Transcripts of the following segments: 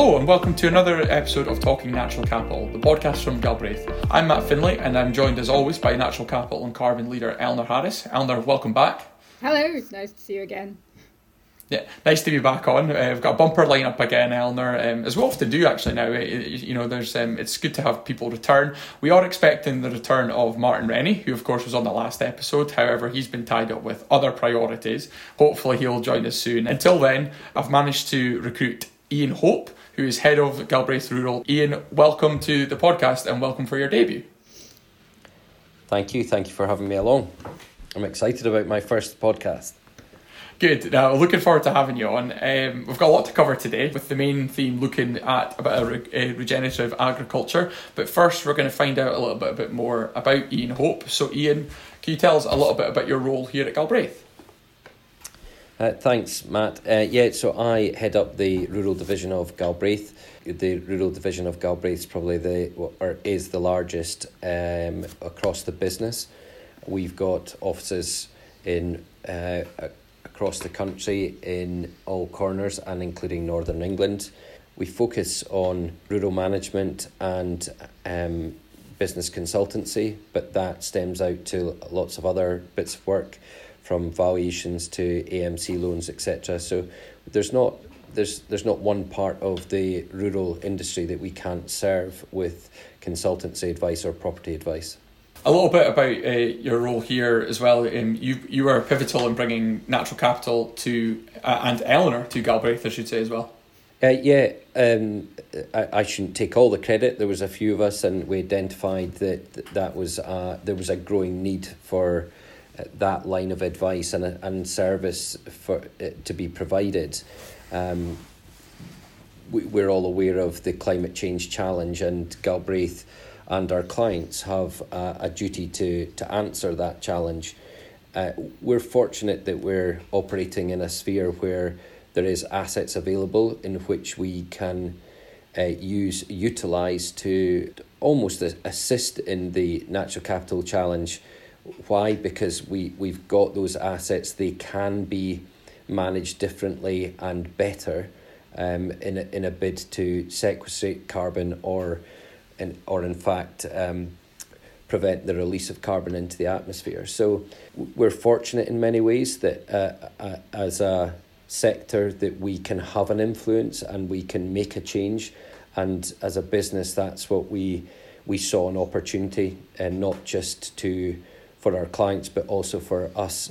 Hello, and welcome to another episode of Talking Natural Capital, the podcast from Galbraith. I'm Matt Finlay, and I'm joined as always by Natural Capital and Carbon leader Eleanor Harris. Eleanor, welcome back. Hello, nice to see you again. Yeah, nice to be back on. Uh, we've got a bumper lineup again, Eleanor, um, as we often do actually now. It, you know, there's um, it's good to have people return. We are expecting the return of Martin Rennie, who of course was on the last episode. However, he's been tied up with other priorities. Hopefully, he'll join us soon. Until then, I've managed to recruit Ian Hope, who is head of Galbraith Rural. Ian, welcome to the podcast and welcome for your debut. Thank you. Thank you for having me along. I'm excited about my first podcast. Good. Now, looking forward to having you on. Um, we've got a lot to cover today, with the main theme looking at about a, re- regenerative agriculture. But first, we're going to find out a little bit, a bit more about Ian Hope. So, Ian, can you tell us a little bit about your role here at Galbraith? Uh, thanks, Matt. Uh, yeah, so I head up the rural division of Galbraith. The rural division of Galbraith is probably the or is the largest um, across the business. We've got offices in uh, across the country in all corners and including Northern England. We focus on rural management and um, business consultancy, but that stems out to lots of other bits of work from valuations to AMC loans, etc. So there's not there's there's not one part of the rural industry that we can't serve with consultancy advice or property advice a little bit about uh, your role here as well. Um, you you were pivotal in bringing natural capital to uh, and Eleanor to Galbraith, I should say as well. Uh, yeah, um, I, I shouldn't take all the credit. There was a few of us, and we identified that that was uh, there was a growing need for that line of advice and and service for it uh, to be provided. Um, we, we're all aware of the climate change challenge, and Galbraith and our clients have uh, a duty to, to answer that challenge. Uh, we're fortunate that we're operating in a sphere where there is assets available in which we can uh, use utilize to almost assist in the natural capital challenge. Why? Because we, we've got those assets, they can be managed differently and better um, in, a, in a bid to sequestrate carbon or in, or in fact um, prevent the release of carbon into the atmosphere. So we're fortunate in many ways that uh, uh, as a sector that we can have an influence and we can make a change. And as a business, that's what we we saw an opportunity, and not just to for our clients, but also for us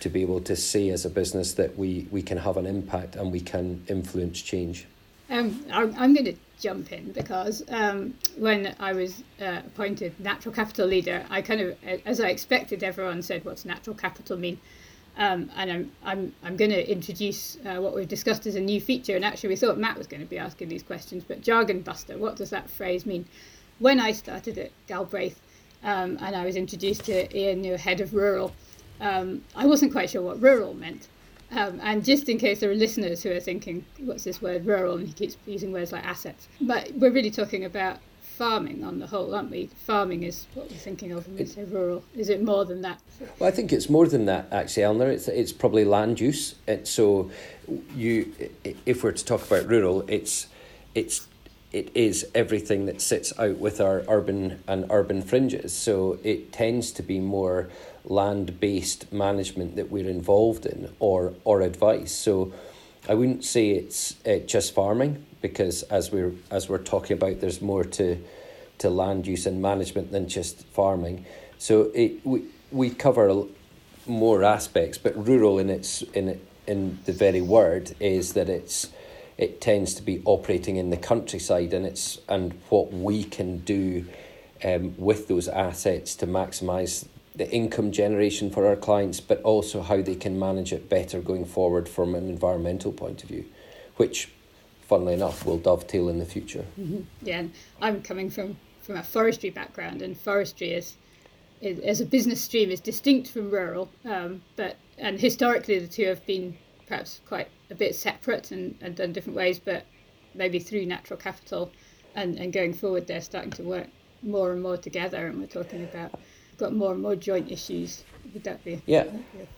to be able to say as a business that we, we can have an impact and we can influence change. Um, I'm going to jump in because um, when I was uh, appointed natural capital leader, I kind of, as I expected, everyone said, "What's natural capital mean?" Um, and I'm I'm I'm going to introduce uh, what we've discussed as a new feature. And actually, we thought Matt was going to be asking these questions, but jargon buster. What does that phrase mean? When I started at Galbraith, um, and I was introduced to Ian, new head of rural, um, I wasn't quite sure what rural meant. Um, and just in case there are listeners who are thinking, what's this word rural? And he keeps using words like assets. But we're really talking about farming on the whole, aren't we? Farming is what we're thinking of when we say rural. Is it more than that? Well, I think it's more than that, actually, Eleanor. It's, it's probably land use. It's so you, if we're to talk about rural, it's, it's it is everything that sits out with our urban and urban fringes. So it tends to be more land based management that we're involved in or or advice. So I wouldn't say it's uh, just farming because as we're as we're talking about, there's more to to land use and management than just farming. So it we we cover more aspects, but rural in its in in the very word is that it's it tends to be operating in the countryside and it's and what we can do um, with those assets to maximize the income generation for our clients, but also how they can manage it better going forward from an environmental point of view, which, funnily enough, will dovetail in the future. Mm-hmm. Yeah, and I'm coming from, from a forestry background, and forestry is, is as a business stream is distinct from rural, um, but and historically the two have been perhaps quite a bit separate and, and done different ways, but maybe through natural capital and, and going forward they're starting to work more and more together and we're talking about got more and more joint issues. Would that be? Yeah,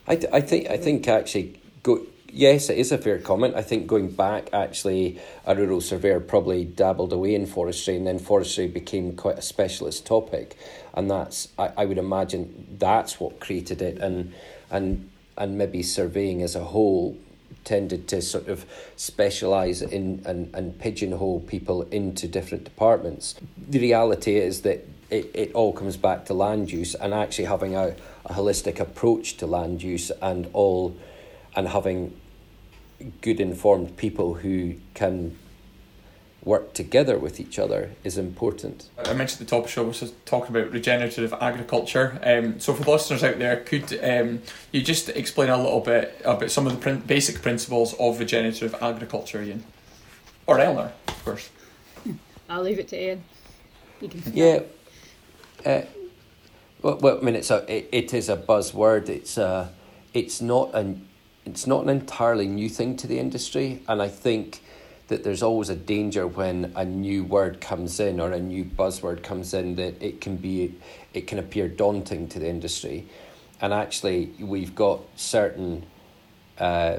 I, th- I think I think actually go, yes, it is a fair comment. I think going back, actually, a rural surveyor probably dabbled away in forestry, and then forestry became quite a specialist topic, and that's I, I would imagine that's what created it, and and and maybe surveying as a whole tended to sort of specialise in and, and pigeonhole people into different departments. The reality is that it, it all comes back to land use and actually having a, a holistic approach to land use and all and having good informed people who can work together with each other is important. I mentioned at the top of the show, was talking about regenerative agriculture. Um, so for the listeners out there, could um, you just explain a little bit about some of the prin- basic principles of regenerative agriculture, Ian? Or Eleanor, of course. I'll leave it to Ian. You can yeah. Uh, well, well, I mean, it's a, it, it is a buzzword. It's a, it's not an, it's not an entirely new thing to the industry, and I think that there's always a danger when a new word comes in or a new buzzword comes in that it can be it can appear daunting to the industry. And actually we've got certain uh,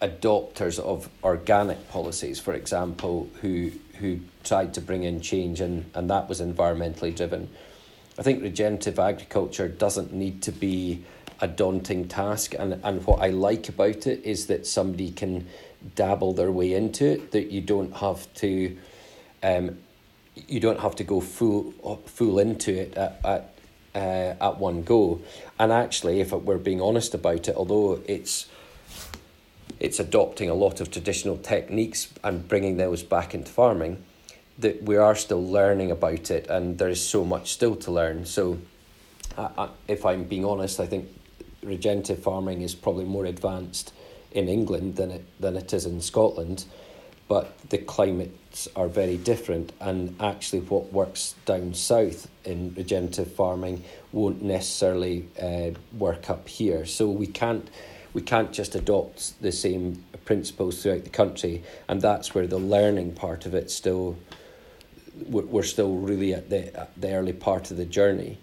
adopters of organic policies for example who who tried to bring in change and, and that was environmentally driven. I think regenerative agriculture doesn't need to be a daunting task. And, and what i like about it is that somebody can dabble their way into it that you don't have to um, you don't have to go full full into it at, at uh, at one go. And actually if we're being honest about it although it's it's adopting a lot of traditional techniques and bringing those back into farming that we are still learning about it and there is so much still to learn. So uh, if i'm being honest i think regenerative farming is probably more advanced in England than it than it is in Scotland, but the climates are very different. And actually, what works down south in regenerative farming won't necessarily uh, work up here. So we can't we can't just adopt the same principles throughout the country, and that's where the learning part of it still we're still really at the at the early part of the journey.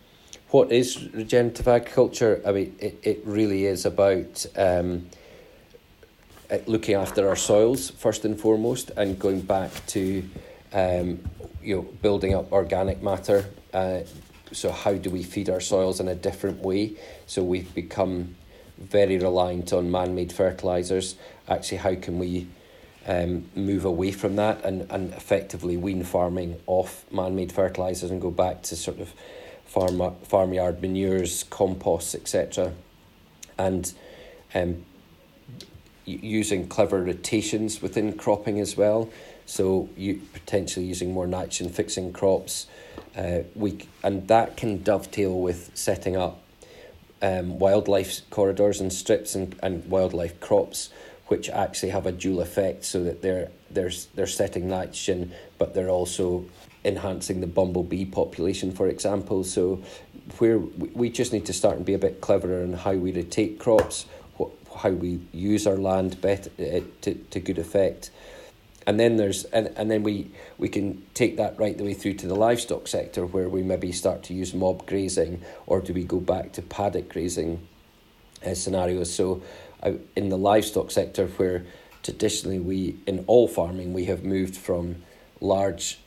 What is regenerative agriculture? I mean, it, it really is about um, looking after our soils first and foremost, and going back to um, you know building up organic matter. Uh, so how do we feed our soils in a different way? So we've become very reliant on man-made fertilizers. Actually, how can we um, move away from that and, and effectively wean farming off man-made fertilizers and go back to sort of farm farmyard manures, composts, etc. And um, using clever rotations within cropping as well. So you potentially using more nitrogen fixing crops, uh, we and that can dovetail with setting up um, wildlife corridors and strips and, and wildlife crops, which actually have a dual effect, so that they're they're they're setting nitrogen, but they're also enhancing the bumblebee population, for example. So where we just need to start and be a bit cleverer in how we rotate crops, how we use our land better uh, to, to good effect. And then there's and, and then we, we can take that right the way through to the livestock sector where we maybe start to use mob grazing or do we go back to paddock grazing uh, scenarios. So uh, in the livestock sector where traditionally we in all farming we have moved from large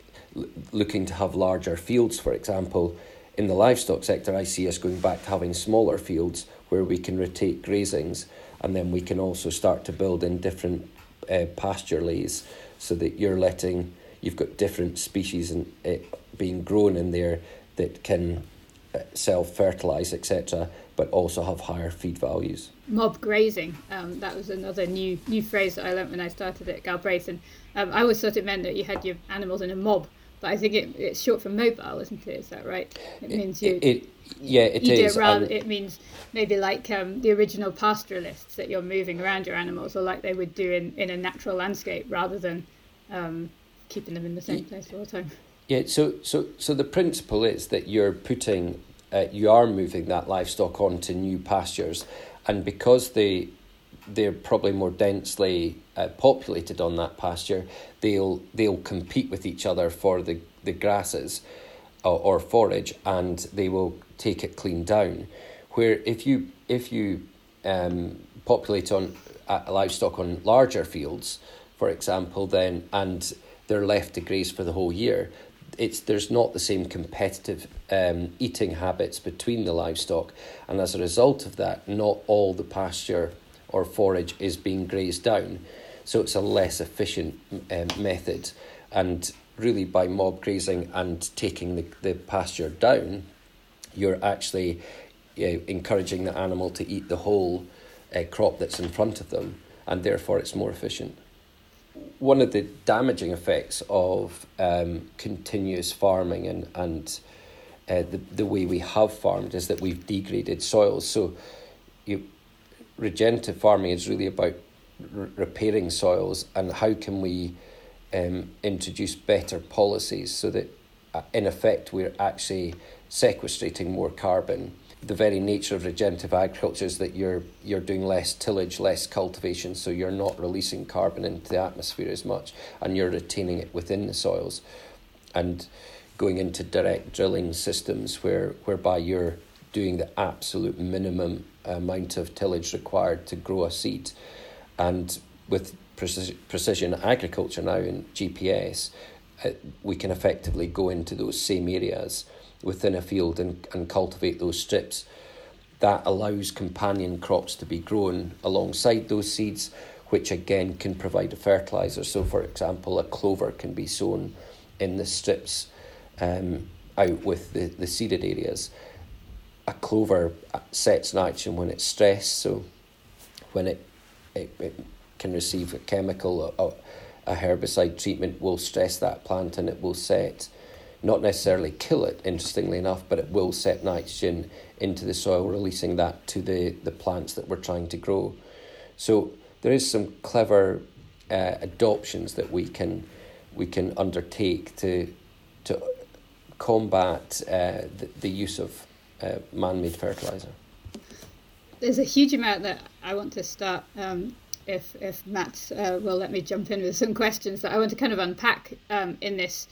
looking to have larger fields for example in the livestock sector I see us going back to having smaller fields where we can rotate grazings and then we can also start to build in different uh, pasture leys so that you're letting you've got different species and uh, being grown in there that can uh, self fertilize etc but also have higher feed values. Mob grazing um, that was another new new phrase that I learnt when I started at Galbraith and um, I always thought it meant that you had your animals in a mob but I think it, it's short for mobile isn't it is that right it means you it, it yeah, it you is. Do it, rather, it means maybe like um, the original pastoralists that you're moving around your animals, or like they would do in, in a natural landscape, rather than um, keeping them in the same place all the time. Yeah. So so so the principle is that you're putting, uh, you are moving that livestock onto new pastures, and because they they're probably more densely uh, populated on that pasture, they'll they'll compete with each other for the the grasses or, or forage, and they will take it clean down. Where if you if you um, populate on uh, livestock on larger fields, for example, then and they're left to graze for the whole year, it's there's not the same competitive um, eating habits between the livestock, and as a result of that, not all the pasture or forage is being grazed down, so it's a less efficient um, method, and really by mob grazing and taking the, the pasture down, you're actually uh, encouraging the animal to eat the whole uh, crop that's in front of them, and therefore it's more efficient. One of the damaging effects of um, continuous farming and, and uh, the, the way we have farmed is that we've degraded soils. So, you, regenerative farming is really about r- repairing soils and how can we um, introduce better policies so that, uh, in effect, we're actually sequestrating more carbon. The very nature of regenerative agriculture is that you're you're doing less tillage, less cultivation, so you're not releasing carbon into the atmosphere as much, and you're retaining it within the soils, and going into direct drilling systems where whereby you're doing the absolute minimum amount of tillage required to grow a seed, and with precision, precision agriculture now in GPS, uh, we can effectively go into those same areas within a field and, and cultivate those strips. That allows companion crops to be grown alongside those seeds, which again can provide a fertilizer. So, for example, a clover can be sown in the strips um, out with the, the seeded areas. A clover sets nitrogen when it's stressed, so when it, it, it can receive a chemical, a, a herbicide treatment will stress that plant and it will set not necessarily kill it, interestingly enough, but it will set nitrogen into the soil, releasing that to the, the plants that we're trying to grow. So there is some clever uh, adoptions that we can we can undertake to to combat uh, the, the use of uh, man-made fertilizer. There's a huge amount that I want to start. Um, if if Matt uh, will let me jump in with some questions that I want to kind of unpack um, in this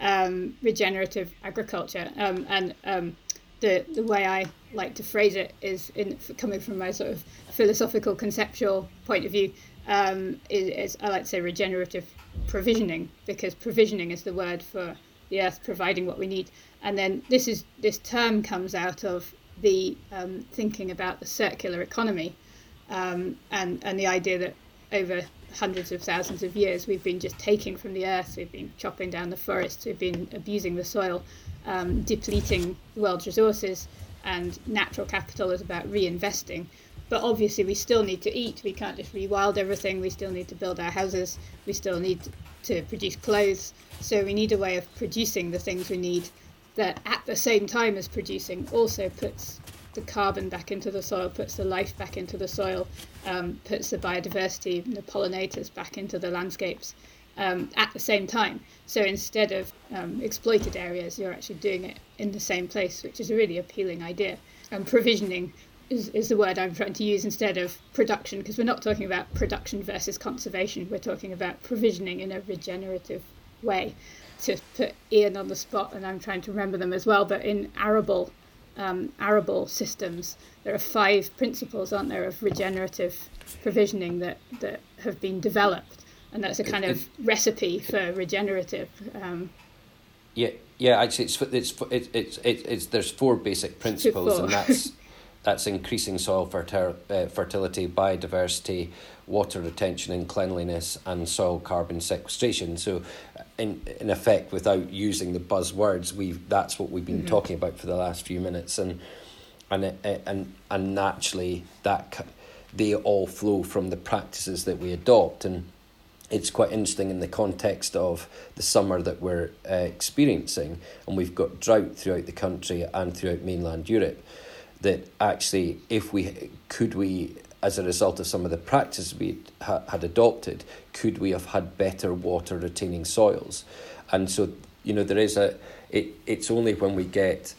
um, regenerative agriculture. Um, and um, the the way I like to phrase it is in coming from my sort of philosophical conceptual point of view. Um, is, is I like to say regenerative provisioning because provisioning is the word for the earth providing what we need. And then this is this term comes out of the um, thinking about the circular economy um, and and the idea that over hundreds of thousands of years we've been just taking from the earth, we've been chopping down the forests, we've been abusing the soil, um, depleting the world's resources, and natural capital is about reinvesting. But obviously, we still need to eat. We can't just rewild everything. We still need to build our houses. We still need to produce clothes. So, we need a way of producing the things we need that, at the same time as producing, also puts the carbon back into the soil, puts the life back into the soil, um, puts the biodiversity, and the pollinators back into the landscapes um, at the same time. So instead of um, exploited areas, you're actually doing it in the same place, which is a really appealing idea. And provisioning is, is the word I'm trying to use instead of production, because we're not talking about production versus conservation, we're talking about provisioning in a regenerative way. To put Ian on the spot, and I'm trying to remember them as well, but in arable um, arable systems, there are five principles, aren't there, of regenerative provisioning that, that have been developed, and that's a kind of recipe for regenerative. Um, yeah, yeah. Actually, it's it's it's it's, it's, it's there's four basic principles, four. and that's that's increasing soil fertil, uh, fertility, biodiversity, water retention and cleanliness, and soil carbon sequestration. So, in in effect, without using the buzzwords, we that's what we've been mm-hmm. talking about for the last few minutes, and and and and naturally that they all flow from the practices that we adopt and it's quite interesting in the context of the summer that we're uh, experiencing, and we've got drought throughout the country and throughout mainland Europe. That actually, if we could we as a result of some of the practices we ha- had adopted, could we have had better water retaining soils? And so, you know, there is a, it, it's only when we get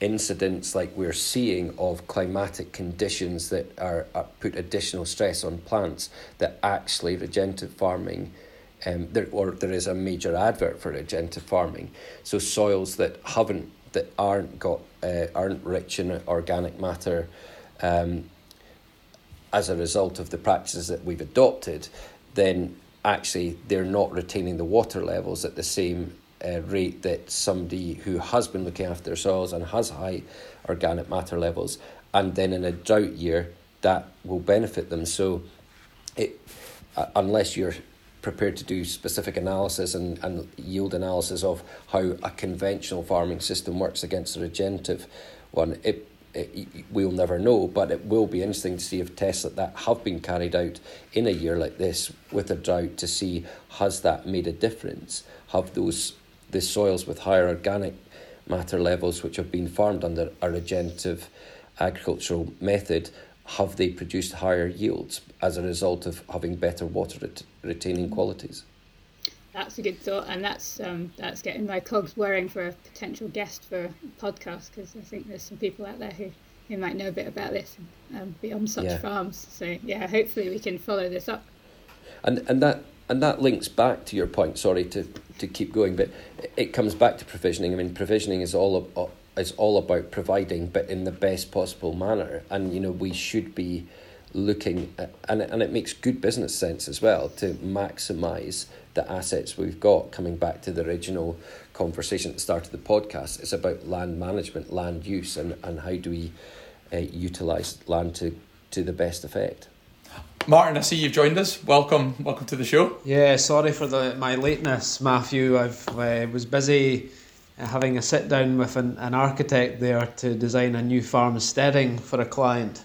incidents like we're seeing of climatic conditions that are, are put additional stress on plants that actually regenerative farming um, there, or there is a major advert for regenerative farming. So soils that haven't that aren't got uh, aren't rich in organic matter um, as a result of the practices that we've adopted, then actually they're not retaining the water levels at the same uh, rate that somebody who has been looking after their soils and has high organic matter levels, and then in a drought year, that will benefit them. So, it uh, unless you're prepared to do specific analysis and, and yield analysis of how a conventional farming system works against a regenerative one, it, it, we'll never know, but it will be interesting to see if tests like that have been carried out in a year like this with a drought to see has that made a difference? Have those the soils with higher organic matter levels which have been farmed under a regenerative agricultural method have they produced higher yields as a result of having better water ret- retaining qualities? That's a good thought, and that's um, that's getting my cogs whirring for a potential guest for a podcast because I think there's some people out there who, who might know a bit about this and um, be on such yeah. farms. So yeah, hopefully we can follow this up. And and that and that links back to your point. Sorry to to keep going, but it comes back to provisioning. I mean, provisioning is all of, is all about providing, but in the best possible manner. And you know, we should be looking at, and and it makes good business sense as well to maximise the assets we've got. Coming back to the original conversation at the start of the podcast, it's about land management, land use, and and how do we uh, utilise land to to the best effect. Martin, I see you've joined us. Welcome, welcome to the show. Yeah, sorry for the my lateness, Matthew. I've uh, was busy having a sit down with an, an architect there to design a new farm steading for a client.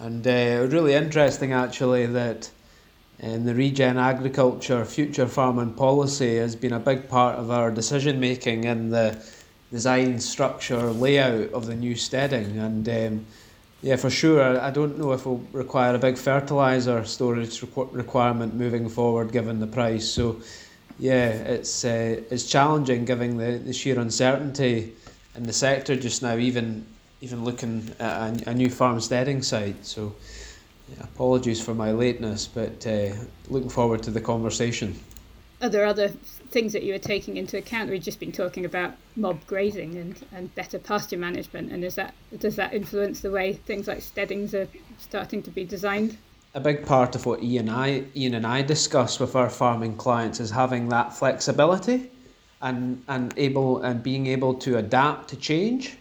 And uh, really interesting actually that in the regen agriculture future farming policy has been a big part of our decision making in the design structure layout of the new steading and um, yeah for sure I don't know if we'll require a big fertilizer storage requirement moving forward given the price so yeah, it's uh, it's challenging given the, the sheer uncertainty in the sector just now. Even even looking at a, a new farm steading site. So, apologies for my lateness, but uh, looking forward to the conversation. Are there other things that you are taking into account? We've just been talking about mob grazing and, and better pasture management, and is that does that influence the way things like steadings are starting to be designed? a big part of what Ian, I, Ian and I discuss with our farming clients is having that flexibility and, and able and being able to adapt to change.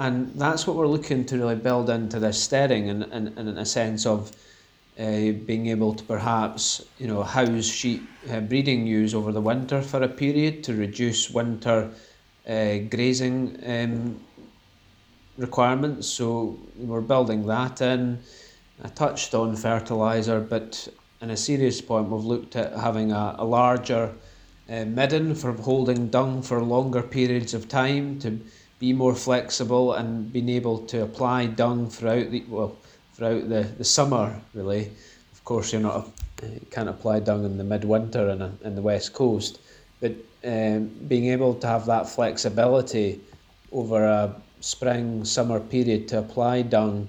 And that's what we're looking to really build into this steading and, and, and in a sense of uh, being able to perhaps you know house sheep uh, breeding ewes over the winter for a period to reduce winter uh, grazing um, requirements. So we're building that in. I touched on fertiliser, but in a serious point, we've looked at having a, a larger midden for holding dung for longer periods of time to be more flexible and being able to apply dung throughout the well throughout the, the summer really. Of course, you're not you can't apply dung in the midwinter in, a, in the west coast, but um, being able to have that flexibility over a spring summer period to apply dung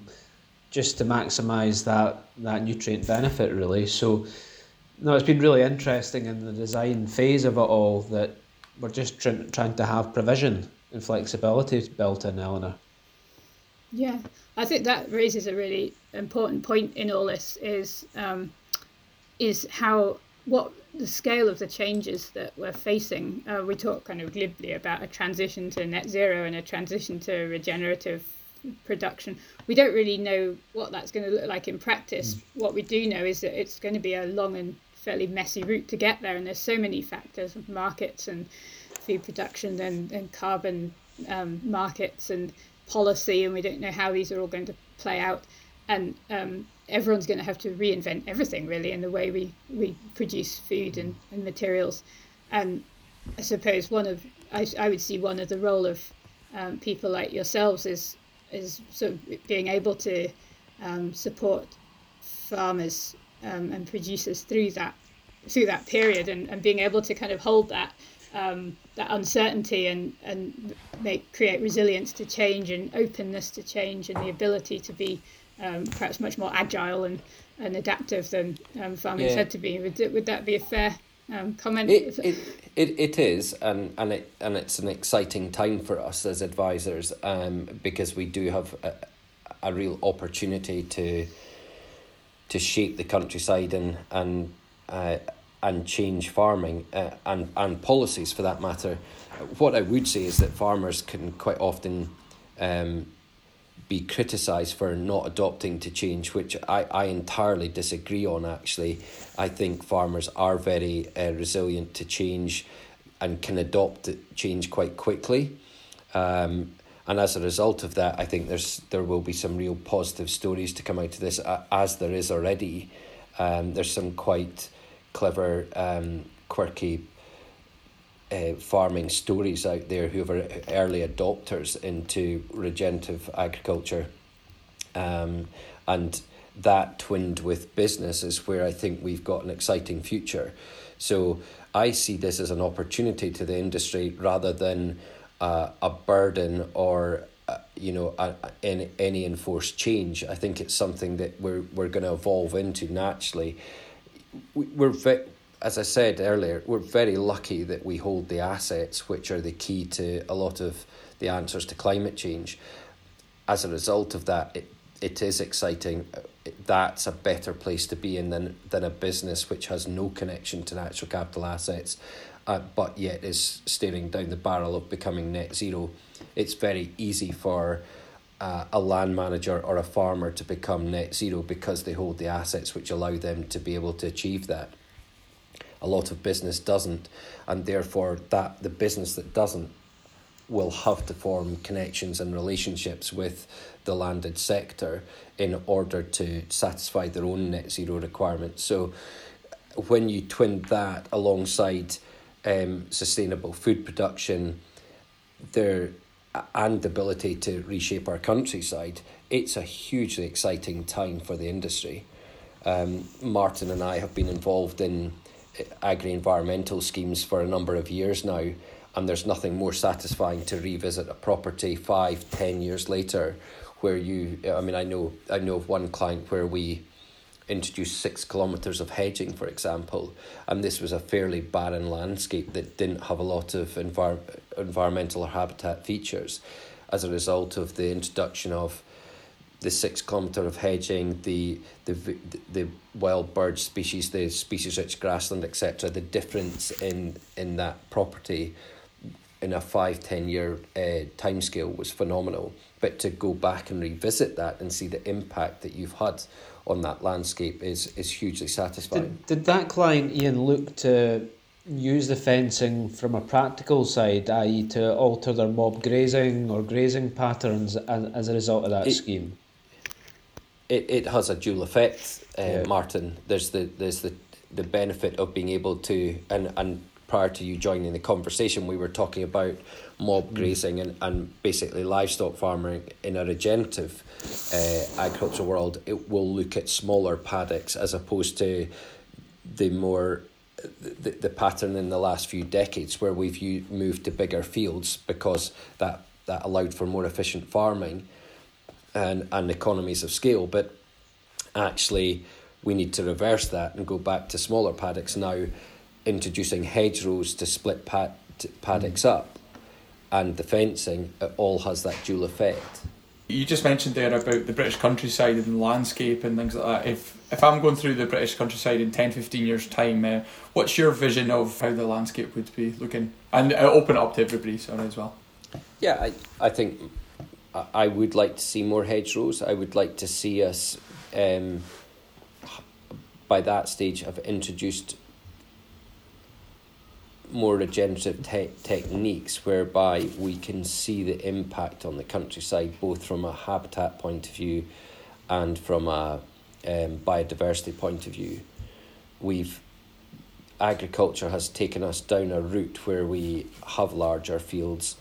just to maximise that that nutrient benefit really. So no, it's been really interesting in the design phase of it all that we're just tr- trying to have provision and flexibility is built in, Eleanor. Yeah, I think that raises a really important point in all this is um, is how what the scale of the changes that we're facing. Uh, we talk kind of glibly about a transition to net zero and a transition to regenerative production. We don't really know what that's going to look like in practice. Mm. What we do know is that it's going to be a long and fairly messy route to get there, and there's so many factors of markets and food production and, and carbon um, markets and policy, and we don't know how these are all going to play out. And um, everyone's going to have to reinvent everything really in the way we, we produce food and, and materials. And I suppose one of I, I would see one of the role of um, people like yourselves is is sort of being able to um, support farmers um, and producers through that through that period and, and being able to kind of hold that um, that uncertainty and and make create resilience to change and openness to change and the ability to be um, perhaps much more agile and, and adaptive than um, farming yeah. said to be. Would, would that be a fair um, comment? It, it, it, it is, and, and, it, and it's an exciting time for us as advisors um, because we do have a, a real opportunity to to shape the countryside and and uh, and change farming uh, and and policies for that matter. What I would say is that farmers can quite often um, be criticised for not adopting to change, which I, I entirely disagree on. Actually, I think farmers are very uh, resilient to change and can adopt change quite quickly. Um, and as a result of that, I think there's there will be some real positive stories to come out of this, as there is already. Um, there's some quite clever, um, quirky uh, farming stories out there who are early adopters into regenerative agriculture. Um, and that twinned with business is where I think we've got an exciting future. So I see this as an opportunity to the industry rather than uh, a burden or uh, you know any, any enforced change. I think it's something that we're we're going to evolve into naturally. We, we're ve- as I said earlier, we're very lucky that we hold the assets which are the key to a lot of the answers to climate change. As a result of that, it, it is exciting. That's a better place to be in than, than a business which has no connection to natural capital assets, uh, but yet is staring down the barrel of becoming net zero. It's very easy for uh, a land manager or a farmer to become net zero because they hold the assets which allow them to be able to achieve that a lot of business doesn't, and therefore that the business that doesn't will have to form connections and relationships with the landed sector in order to satisfy their own net zero requirements. So when you twin that alongside um, sustainable food production, there and the ability to reshape our countryside, it's a hugely exciting time for the industry. Um, Martin and I have been involved in agri environmental schemes for a number of years now, and there's nothing more satisfying to revisit a property five, ten years later, where you. I mean, I know I know of one client where we introduced six kilometres of hedging, for example, and this was a fairly barren landscape that didn't have a lot of envir- environmental or habitat features. As a result of the introduction of the six kilometre of hedging, the, the the wild bird species, the species rich grassland, etc. The difference in in that property in a five ten year uh, timescale was phenomenal. But to go back and revisit that and see the impact that you've had on that landscape is is hugely satisfying. Did, did that client Ian look to use the fencing from a practical side, i.e., to alter their mob grazing or grazing patterns as, as a result of that it, scheme? it, it has a dual effect, uh, yeah. Martin. There's the there's the the benefit of being able to and and prior to you joining the conversation, we were talking about mob mm. grazing and, and basically livestock farming in a regenerative uh, agricultural world. It will look at smaller paddocks as opposed to the more the, the pattern in the last few decades where we've moved to bigger fields because that that allowed for more efficient farming and, and economies of scale. But actually, we need to reverse that and go back to smaller paddocks now, introducing hedgerows to split pad, paddocks up, and the fencing. It all has that dual effect. You just mentioned there about the British countryside and the landscape and things like that. If if I'm going through the British countryside in 10, 15 years' time, uh, what's your vision of how the landscape would be looking? And open it up to everybody, sorry, as well. Yeah, I, I think I would like to see more hedgerows. I would like to see us, um, by that stage, have introduced more regenerative te- techniques whereby we can see the impact on the countryside, both from a habitat point of view and from a um, biodiversity point of view. We've agriculture has taken us down a route where we have larger fields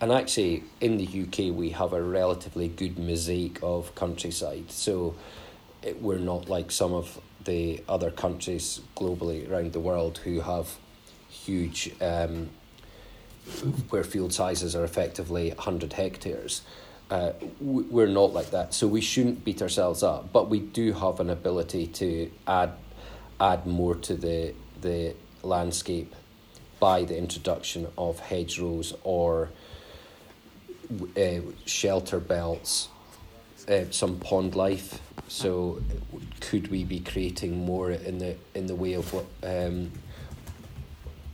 and actually in the UK we have a relatively good mosaic of countryside so it, we're not like some of the other countries globally around the world who have huge um, where field sizes are effectively 100 hectares uh, we're not like that so we shouldn't beat ourselves up but we do have an ability to add add more to the the landscape by the introduction of hedgerows or uh, shelter belts uh, some pond life. So, could we be creating more in the in the way of um,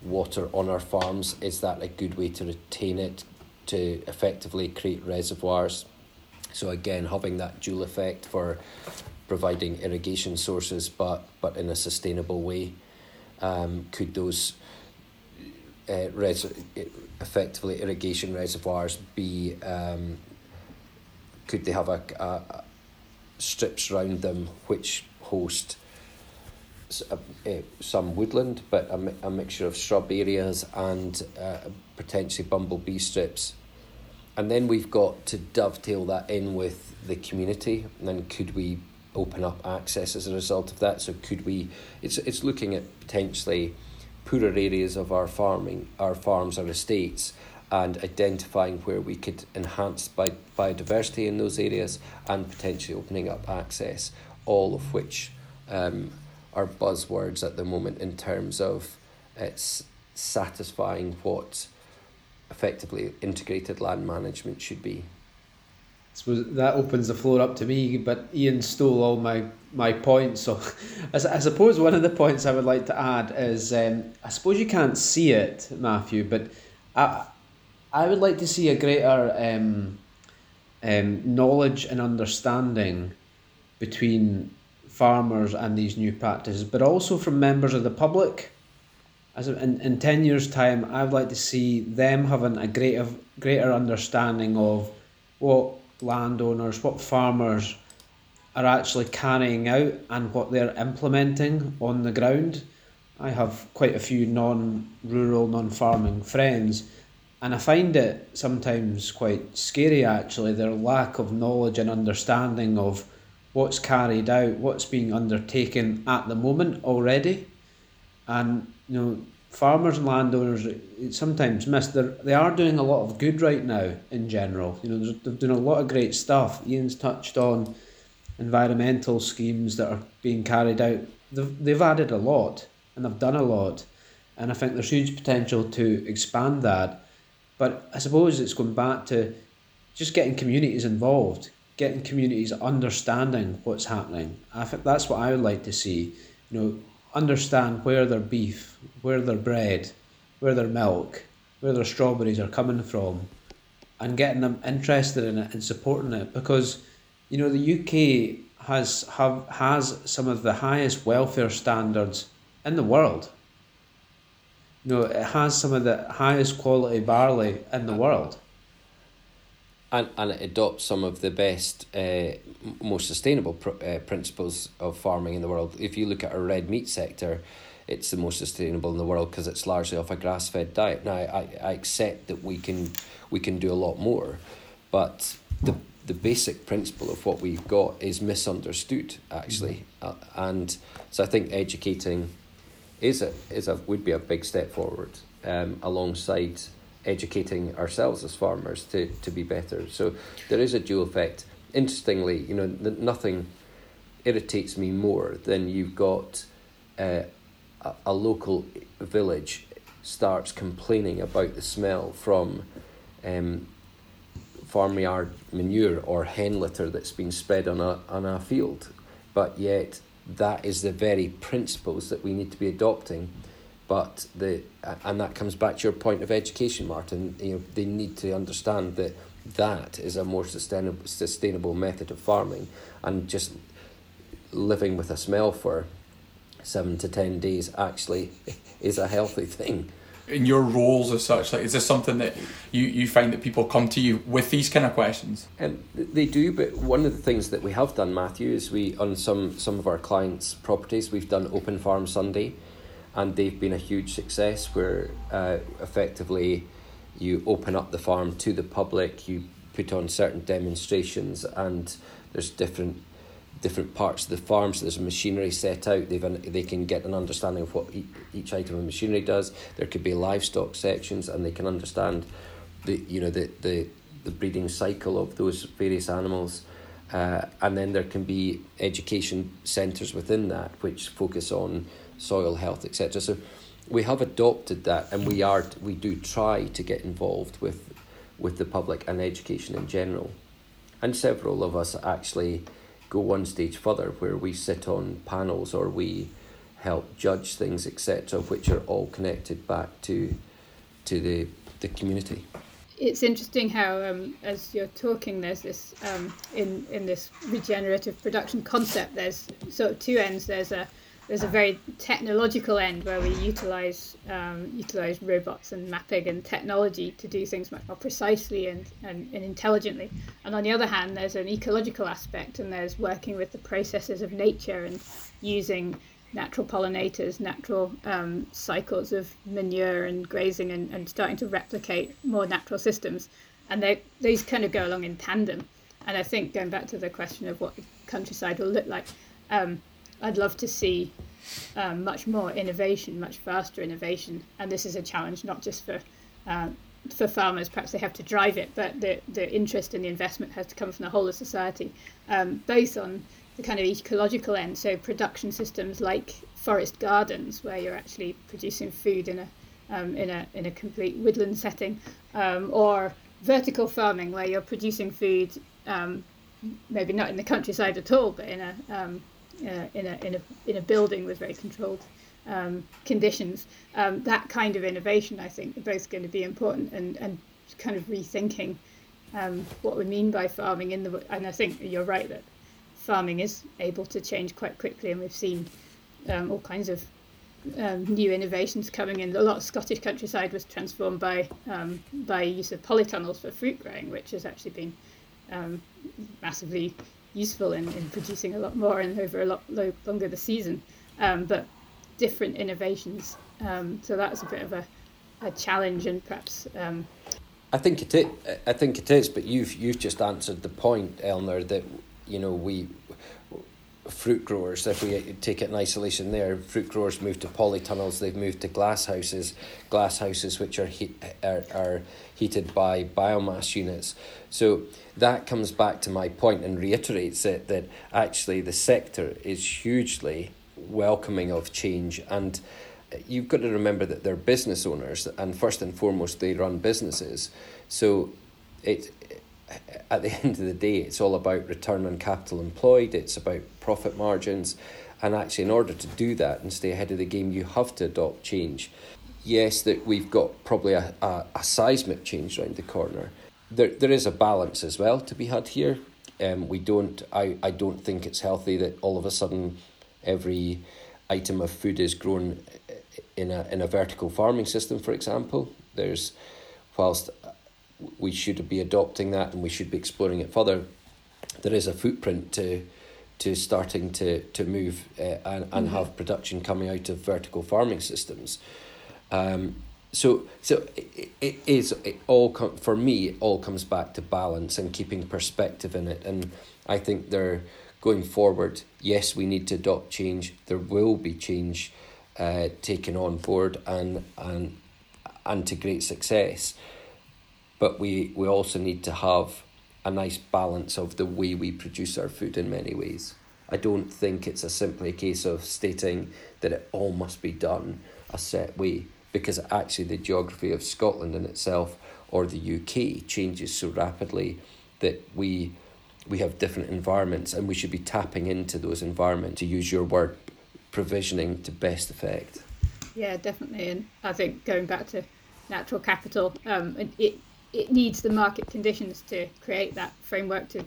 water on our farms? Is that a good way to retain it, to effectively create reservoirs? So again, having that dual effect for providing irrigation sources, but but in a sustainable way. Um, could those uh, res- effectively irrigation reservoirs be um, could they have a, a, a strips around them which host some woodland but a, a mixture of shrub areas and uh, potentially bumblebee strips. And then we've got to dovetail that in with the community and then could we open up access as a result of that? So could we it's it's looking at potentially poorer areas of our farming, our farms, our estates, and identifying where we could enhance bi- biodiversity in those areas and potentially opening up access, all of which um, are buzzwords at the moment in terms of it's satisfying what effectively integrated land management should be suppose that opens the floor up to me, but Ian stole all my, my points. So I, I suppose one of the points I would like to add is um, I suppose you can't see it, Matthew, but I, I would like to see a greater um, um, knowledge and understanding between farmers and these new practices, but also from members of the public. As in, in 10 years' time, I would like to see them having a greater, greater understanding of what landowners, what farmers are actually carrying out and what they're implementing on the ground. I have quite a few non rural, non farming friends, and I find it sometimes quite scary actually, their lack of knowledge and understanding of what's carried out, what's being undertaken at the moment already. And you know, farmers and landowners sometimes miss. They're, they are doing a lot of good right now in general. You know, they're doing a lot of great stuff. Ian's touched on environmental schemes that are being carried out. They've, they've added a lot and they've done a lot. And I think there's huge potential to expand that. But I suppose it's going back to just getting communities involved, getting communities understanding what's happening. I think that's what I would like to see. You know, understand where their beef, where their bread, where their milk, where their strawberries are coming from, and getting them interested in it and supporting it because you know the UK has have has some of the highest welfare standards in the world. You know, it has some of the highest quality barley in the world and, and it adopts some of the best, uh, most sustainable pr- uh, principles of farming in the world. If you look at our red meat sector, it's the most sustainable in the world because it's largely off a grass fed diet. Now, I, I accept that we can we can do a lot more, but the the basic principle of what we've got is misunderstood actually, mm-hmm. uh, and so I think educating is a is a would be a big step forward um, alongside educating ourselves as farmers to, to be better. So there is a dual effect. Interestingly, you know, nothing irritates me more than you've got uh, a, a local village starts complaining about the smell from um, farmyard manure or hen litter that's been spread on a, on a field. But yet, that is the very principles that we need to be adopting but the and that comes back to your point of education, Martin. You know, they need to understand that that is a more sustainable sustainable method of farming, and just living with a smell for seven to ten days actually is a healthy thing. In your roles as such, like is this something that you, you find that people come to you with these kind of questions? Um, they do, but one of the things that we have done, Matthew, is we on some some of our clients' properties we've done open farm Sunday and they've been a huge success where uh, effectively you open up the farm to the public, you put on certain demonstrations, and there's different different parts of the farm. So there's machinery set out. They've an, they can get an understanding of what each item of machinery does. There could be livestock sections, and they can understand the you know the the, the breeding cycle of those various animals. Uh, and then there can be education centres within that which focus on soil health, etc. So we have adopted that, and we are we do try to get involved with with the public and education in general. and several of us actually go one stage further where we sit on panels or we help judge things, etc., which are all connected back to to the, the community. It's interesting how, um, as you're talking, there's this um, in in this regenerative production concept. There's sort of two ends. There's a there's a very technological end where we utilize um, utilize robots and mapping and technology to do things much more precisely and, and, and intelligently. And on the other hand, there's an ecological aspect, and there's working with the processes of nature and using natural pollinators, natural um, cycles of manure and grazing, and, and starting to replicate more natural systems. And they these kind of go along in tandem. And I think going back to the question of what the countryside will look like. Um, I'd love to see um, much more innovation, much faster innovation, and this is a challenge not just for uh, for farmers. Perhaps they have to drive it, but the the interest and the investment has to come from the whole of society, um, both on the kind of ecological end, so production systems like forest gardens, where you're actually producing food in a um, in a in a complete woodland setting, um, or vertical farming, where you're producing food um, maybe not in the countryside at all, but in a uh, in a in a in a building with very controlled um, conditions. Um, that kind of innovation, I think, are both going to be important and and kind of rethinking um, what we mean by farming in the. And I think you're right that farming is able to change quite quickly, and we've seen um, all kinds of um, new innovations coming in. A lot of Scottish countryside was transformed by um, by use of polytunnels for fruit growing, which has actually been massively useful in, in producing a lot more and over a lot lo- longer the season. Um, but different innovations. Um, so that's a bit of a, a challenge and perhaps. Um, I think it is. I think it is. But you've you've just answered the point, Eleanor, that you know we fruit growers, if we take it in isolation there, fruit growers move to polytunnels, they've moved to glass houses, glass houses which are, heat, are, are heated by biomass units. So that comes back to my point and reiterates it that actually the sector is hugely welcoming of change and you've got to remember that they're business owners and first and foremost they run businesses. So it at the end of the day, it's all about return on capital employed, it's about profit margins. And actually, in order to do that and stay ahead of the game, you have to adopt change. Yes, that we've got probably a, a, a seismic change around the corner. There, there is a balance as well to be had here. Um, we don't. I, I don't think it's healthy that all of a sudden every item of food is grown in a in a vertical farming system. For example, there's whilst we should be adopting that and we should be exploring it further. There is a footprint to to starting to to move uh, and, and mm-hmm. have production coming out of vertical farming systems. Um, so so it, it is it all com- for me it all comes back to balance and keeping perspective in it and I think they're going forward yes we need to adopt change there will be change uh, taken on board and and and to great success but we, we also need to have a nice balance of the way we produce our food in many ways. I don't think it's a simply a case of stating that it all must be done a set way because actually the geography of Scotland in itself or the UK changes so rapidly that we we have different environments and we should be tapping into those environments to use your word provisioning to best effect. Yeah, definitely. And I think going back to natural capital, um, it, it needs the market conditions to create that framework to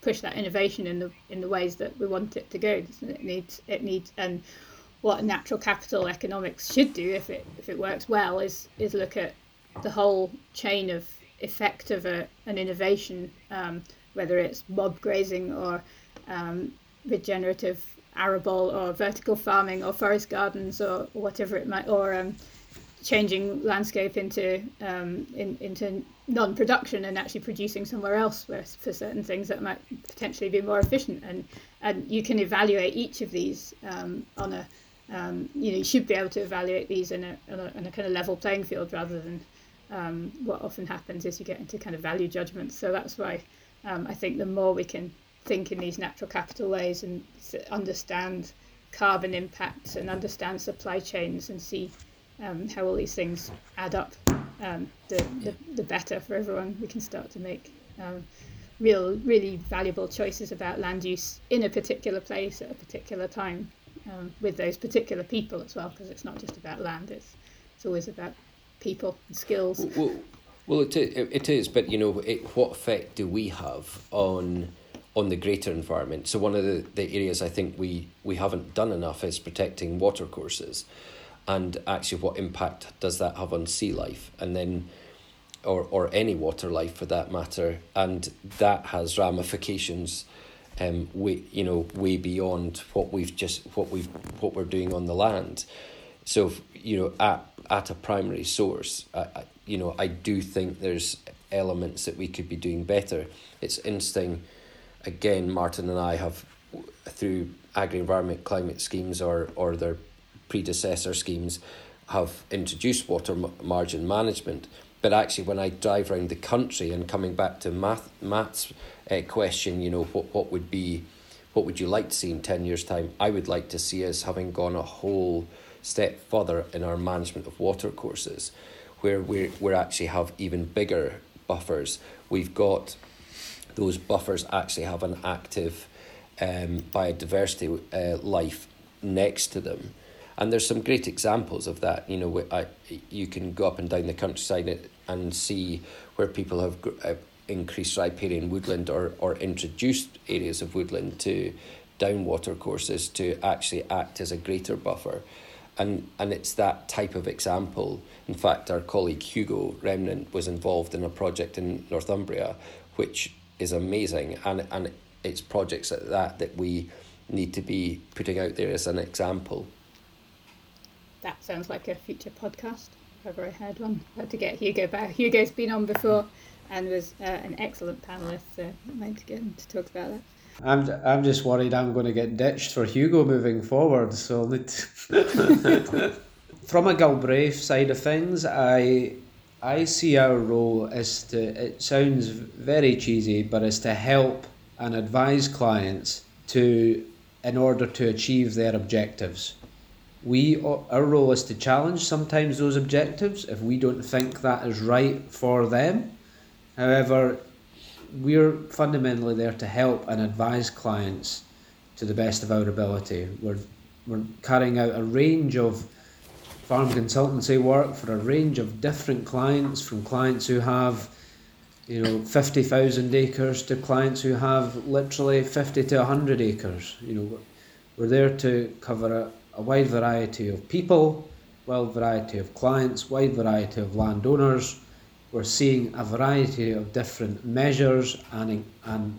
push that innovation in the in the ways that we want it to go. It needs it needs and what natural capital economics should do if it if it works well is is look at the whole chain of effect of a, an innovation, um, whether it's mob grazing or um, regenerative arable or vertical farming or forest gardens or whatever it might or um, changing landscape into um, in, into non-production and actually producing somewhere else where, for certain things that might potentially be more efficient. And and you can evaluate each of these um, on a um, you know you should be able to evaluate these in a, in a, a kind of level playing field rather than um, what often happens is you get into kind of value judgments so that's why um, I think the more we can think in these natural capital ways and understand carbon impacts and understand supply chains and see um, how all these things add up, um, the, the, the better for everyone. We can start to make um, real, really valuable choices about land use in a particular place at a particular time um, with those particular people as well, because it's not just about land, it's, it's always about people and skills. Well, well it, is, it is, but you know, it, what effect do we have on on the greater environment? So one of the, the areas I think we, we haven't done enough is protecting watercourses and actually what impact does that have on sea life and then or, or any water life for that matter. And that has ramifications um way you know way beyond what we've just what we've what we're doing on the land. So you know at at a primary source I, I, you know I do think there's elements that we could be doing better. It's interesting again Martin and I have through agri environment climate schemes or or their predecessor schemes have introduced water margin management. But actually, when I drive around the country and coming back to math, Matt's uh, question, you know, what, what would be, what would you like to see in 10 years' time? I would like to see us having gone a whole step further in our management of water courses, where we we actually have even bigger buffers. We've got those buffers actually have an active um, biodiversity uh, life next to them and there's some great examples of that. You know, I, you can go up and down the countryside and see where people have uh, increased riparian woodland or, or introduced areas of woodland to down water courses to actually act as a greater buffer. And, and it's that type of example. In fact, our colleague Hugo Remnant was involved in a project in Northumbria, which is amazing. And, and it's projects like that that we need to be putting out there as an example that sounds like a future podcast. If ever I had one, I had to get Hugo back. Hugo's been on before and was uh, an excellent panelist, so I might get him to talk about that. I'm I'm just worried I'm going to get ditched for Hugo moving forward. So from a Galbraith side of things, I I see our role as to it sounds very cheesy, but is to help and advise clients to in order to achieve their objectives we our role is to challenge sometimes those objectives if we don't think that is right for them. However, we're fundamentally there to help and advise clients to the best of our ability. We're we're carrying out a range of farm consultancy work for a range of different clients, from clients who have you know 50,000 acres to clients who have literally 50 to 100 acres. You know, we're there to cover a, a wide variety of people, wide variety of clients, wide variety of landowners. We're seeing a variety of different measures and, and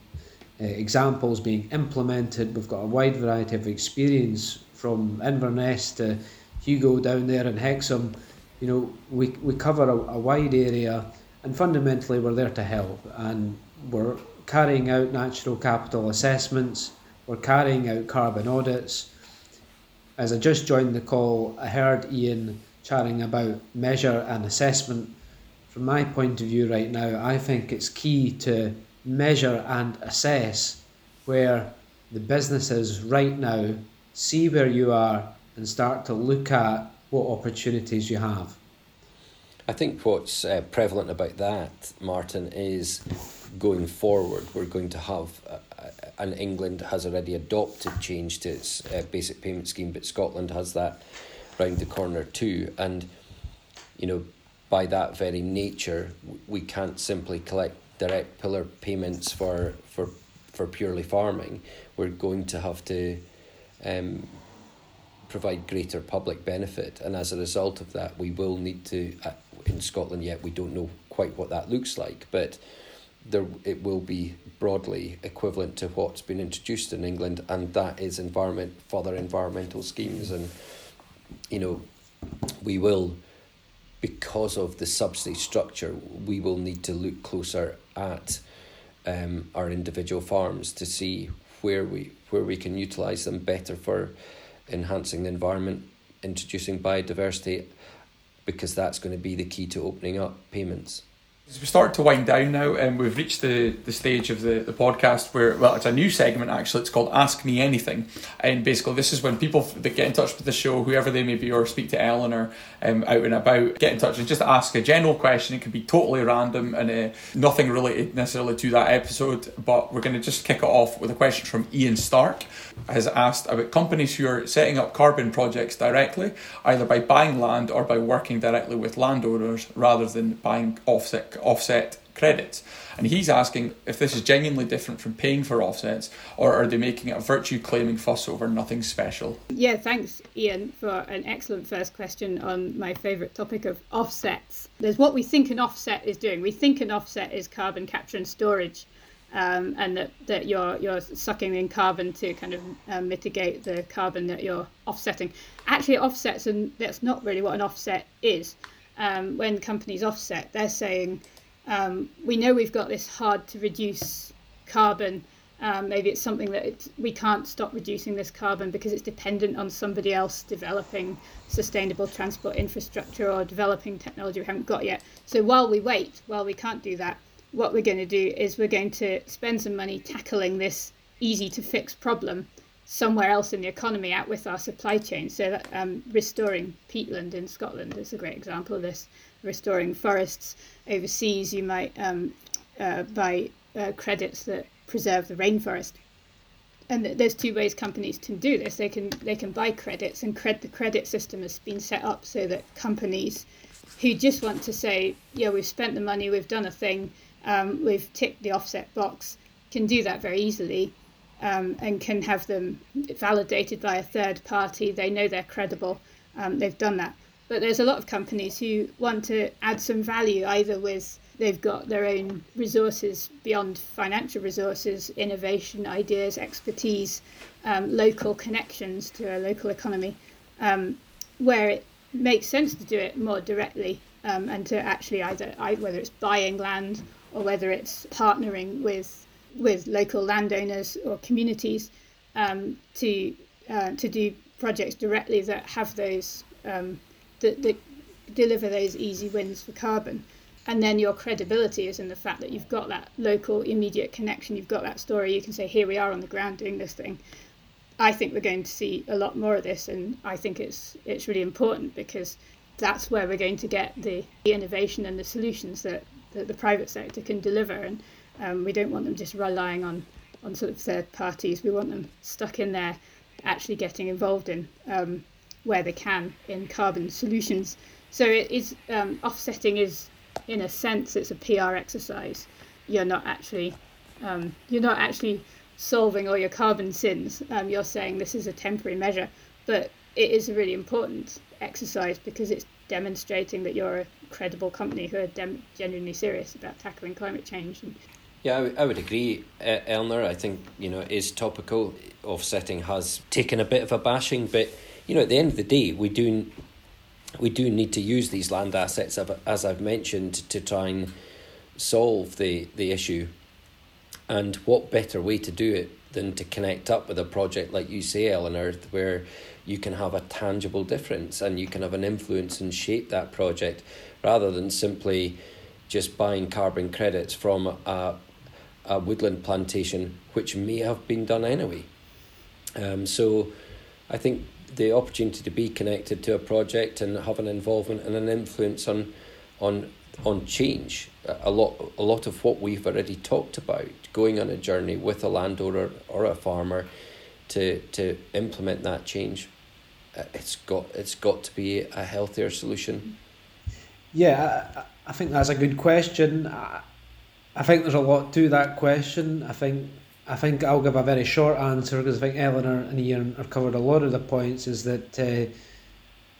uh, examples being implemented. We've got a wide variety of experience from Inverness to Hugo down there in Hexham. You know, we, we cover a, a wide area and fundamentally we're there to help and we're carrying out natural capital assessments, we're carrying out carbon audits, as I just joined the call, I heard Ian chatting about measure and assessment. From my point of view right now, I think it's key to measure and assess where the businesses right now see where you are and start to look at what opportunities you have. I think what's uh, prevalent about that, Martin, is going forward, we're going to have and England has already adopted change to its uh, basic payment scheme, but Scotland has that round the corner too. And, you know, by that very nature, we can't simply collect direct pillar payments for, for, for purely farming. We're going to have to um, provide greater public benefit. And as a result of that, we will need to, uh, in Scotland, yet we don't know quite what that looks like, but there it will be broadly equivalent to what's been introduced in England, and that is environment further environmental schemes, and you know, we will, because of the subsidy structure, we will need to look closer at um, our individual farms to see where we where we can utilise them better for enhancing the environment, introducing biodiversity, because that's going to be the key to opening up payments. As we start to wind down now, and um, we've reached the, the stage of the, the podcast where, well, it's a new segment actually. It's called Ask Me Anything. And basically, this is when people that get in touch with the show, whoever they may be, or speak to Eleanor um, out and about, get in touch and just ask a general question. It can be totally random and uh, nothing related necessarily to that episode. But we're going to just kick it off with a question from Ian Stark, has asked about companies who are setting up carbon projects directly, either by buying land or by working directly with landowners rather than buying offset offset credits. And he's asking if this is genuinely different from paying for offsets, or are they making a virtue claiming fuss over nothing special? Yeah, thanks, Ian, for an excellent first question on my favourite topic of offsets. There's what we think an offset is doing. We think an offset is carbon capture and storage. Um, and that, that you're you're sucking in carbon to kind of uh, mitigate the carbon that you're offsetting. Actually, offsets and that's not really what an offset is um, when companies offset, they're saying, um, we know we've got this hard to reduce carbon. Um, maybe it's something that it's, we can't stop reducing this carbon because it's dependent on somebody else developing sustainable transport infrastructure or developing technology we haven't got yet. So while we wait, while we can't do that, what we're going to do is we're going to spend some money tackling this easy to fix problem somewhere else in the economy out with our supply chain. So that, um, restoring peatland in Scotland is a great example of this. Restoring forests overseas, you might um, uh, buy uh, credits that preserve the rainforest. And there's two ways companies can do this. They can they can buy credits, and cred- the credit system has been set up so that companies who just want to say, yeah, we've spent the money, we've done a thing, um, we've ticked the offset box, can do that very easily um, and can have them validated by a third party. They know they're credible. Um, they've done that. But there's a lot of companies who want to add some value either with they've got their own resources beyond financial resources, innovation, ideas, expertise, um, local connections to a local economy, um, where it makes sense to do it more directly um, and to actually either whether it's buying land or whether it's partnering with with local landowners or communities um, to uh, to do projects directly that have those um, that, that deliver those easy wins for carbon. And then your credibility is in the fact that you've got that local immediate connection. You've got that story. You can say, "Here we are on the ground doing this thing." I think we're going to see a lot more of this, and I think it's it's really important because that's where we're going to get the, the innovation and the solutions that, that the private sector can deliver. And um, we don't want them just relying on, on sort of third parties. We want them stuck in there, actually getting involved in um, where they can in carbon solutions. So it is um, offsetting is, in a sense, it's a PR exercise. You're not actually um, you're not actually solving all your carbon sins. Um, you're saying this is a temporary measure, but it is a really important exercise because it's demonstrating that you're a credible company who are dem- genuinely serious about tackling climate change and yeah, I, w- I would agree, uh, Eleanor. I think you know it is topical. Offsetting has taken a bit of a bashing, but you know at the end of the day, we do we do need to use these land assets, as I've mentioned, to try and solve the the issue. And what better way to do it than to connect up with a project like you say, Eleanor, where you can have a tangible difference and you can have an influence and shape that project, rather than simply just buying carbon credits from a a woodland plantation, which may have been done anyway. Um, so I think the opportunity to be connected to a project and have an involvement and an influence on on on change a lot a lot of what we've already talked about going on a journey with a landowner or a farmer to to implement that change uh, it's got it's got to be a healthier solution yeah I, think that's a good question think there's a lot to that question. I think I think I'll give a very short answer because I think Eleanor and Ian have covered a lot of the points. Is that uh, you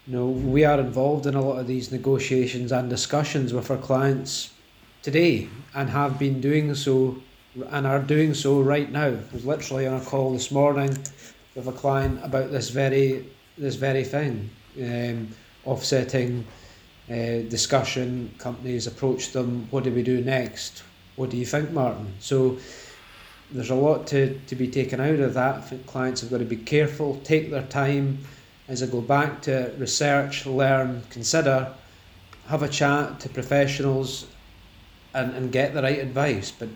know we are involved in a lot of these negotiations and discussions with our clients today and have been doing so and are doing so right now. I was literally on a call this morning with a client about this very this very thing, um, offsetting uh, discussion. Companies approach them. What do we do next? What do you think, Martin? So there's a lot to, to be taken out of that. Clients have got to be careful, take their time as I go back to research, learn, consider, have a chat to professionals and, and get the right advice. But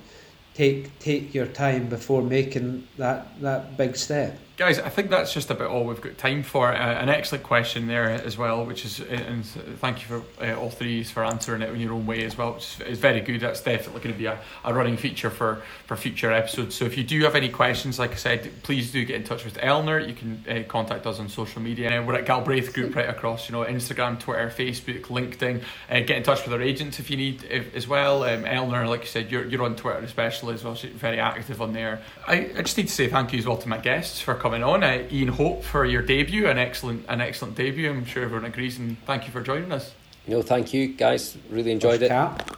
take take your time before making that that big step. Guys, I think that's just about all we've got time for. Uh, an excellent question there as well, which is, and thank you for uh, all three for answering it in your own way as well, which is very good. That's definitely going to be a, a running feature for, for future episodes. So if you do have any questions, like I said, please do get in touch with Eleanor. You can uh, contact us on social media. we're at Galbraith Group right across, you know, Instagram, Twitter, Facebook, LinkedIn. Uh, get in touch with our agents if you need if, as well. Um, like you said, you're, you're on Twitter especially as well. She's very active on there. I, I just need to say thank you as well to my guests for coming on. Uh, Ian Hope for your debut, an excellent, an excellent debut. I'm sure everyone agrees, and thank you for joining us. No, thank you guys. Really enjoyed it. Cap.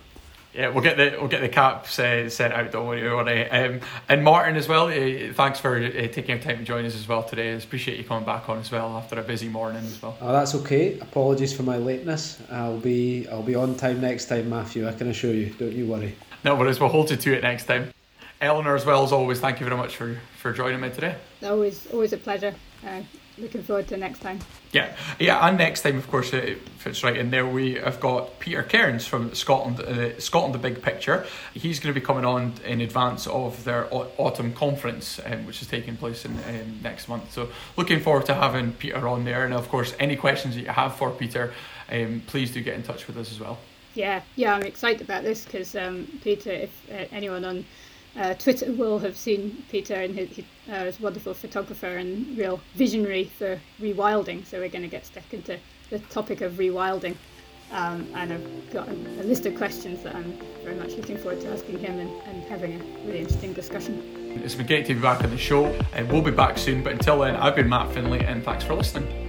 Yeah, we'll get the we'll get the caps uh, sent out. Don't worry. Um, and Martin as well. Uh, thanks for uh, taking your time to join us as well today. I appreciate you coming back on as well after a busy morning as well. Oh, that's okay. Apologies for my lateness. I'll be I'll be on time next time, Matthew. I can assure you. Don't you worry. No worries. We'll hold you to it next time. Eleanor, as well as always, thank you very much for, for joining me today. Always, always a pleasure. Uh, looking forward to next time. Yeah, yeah, and next time, of course, it fits right in there. We have got Peter Cairns from Scotland, uh, Scotland, the Big Picture. He's going to be coming on in advance of their autumn conference, um, which is taking place in um, next month. So, looking forward to having Peter on there. And of course, any questions that you have for Peter, um, please do get in touch with us as well. Yeah, yeah, I'm excited about this because um, Peter, if uh, anyone on uh, Twitter will have seen Peter and his, his, uh, his, wonderful photographer and real visionary for rewilding. So we're going to get stuck into the topic of rewilding. Um, and I've got a, a, list of questions that I'm very much looking forward to asking him and, and having a really interesting discussion. It's been great to be back on the show, and we'll be back soon. But until then, I've been Matt Finlay, and thanks for listening.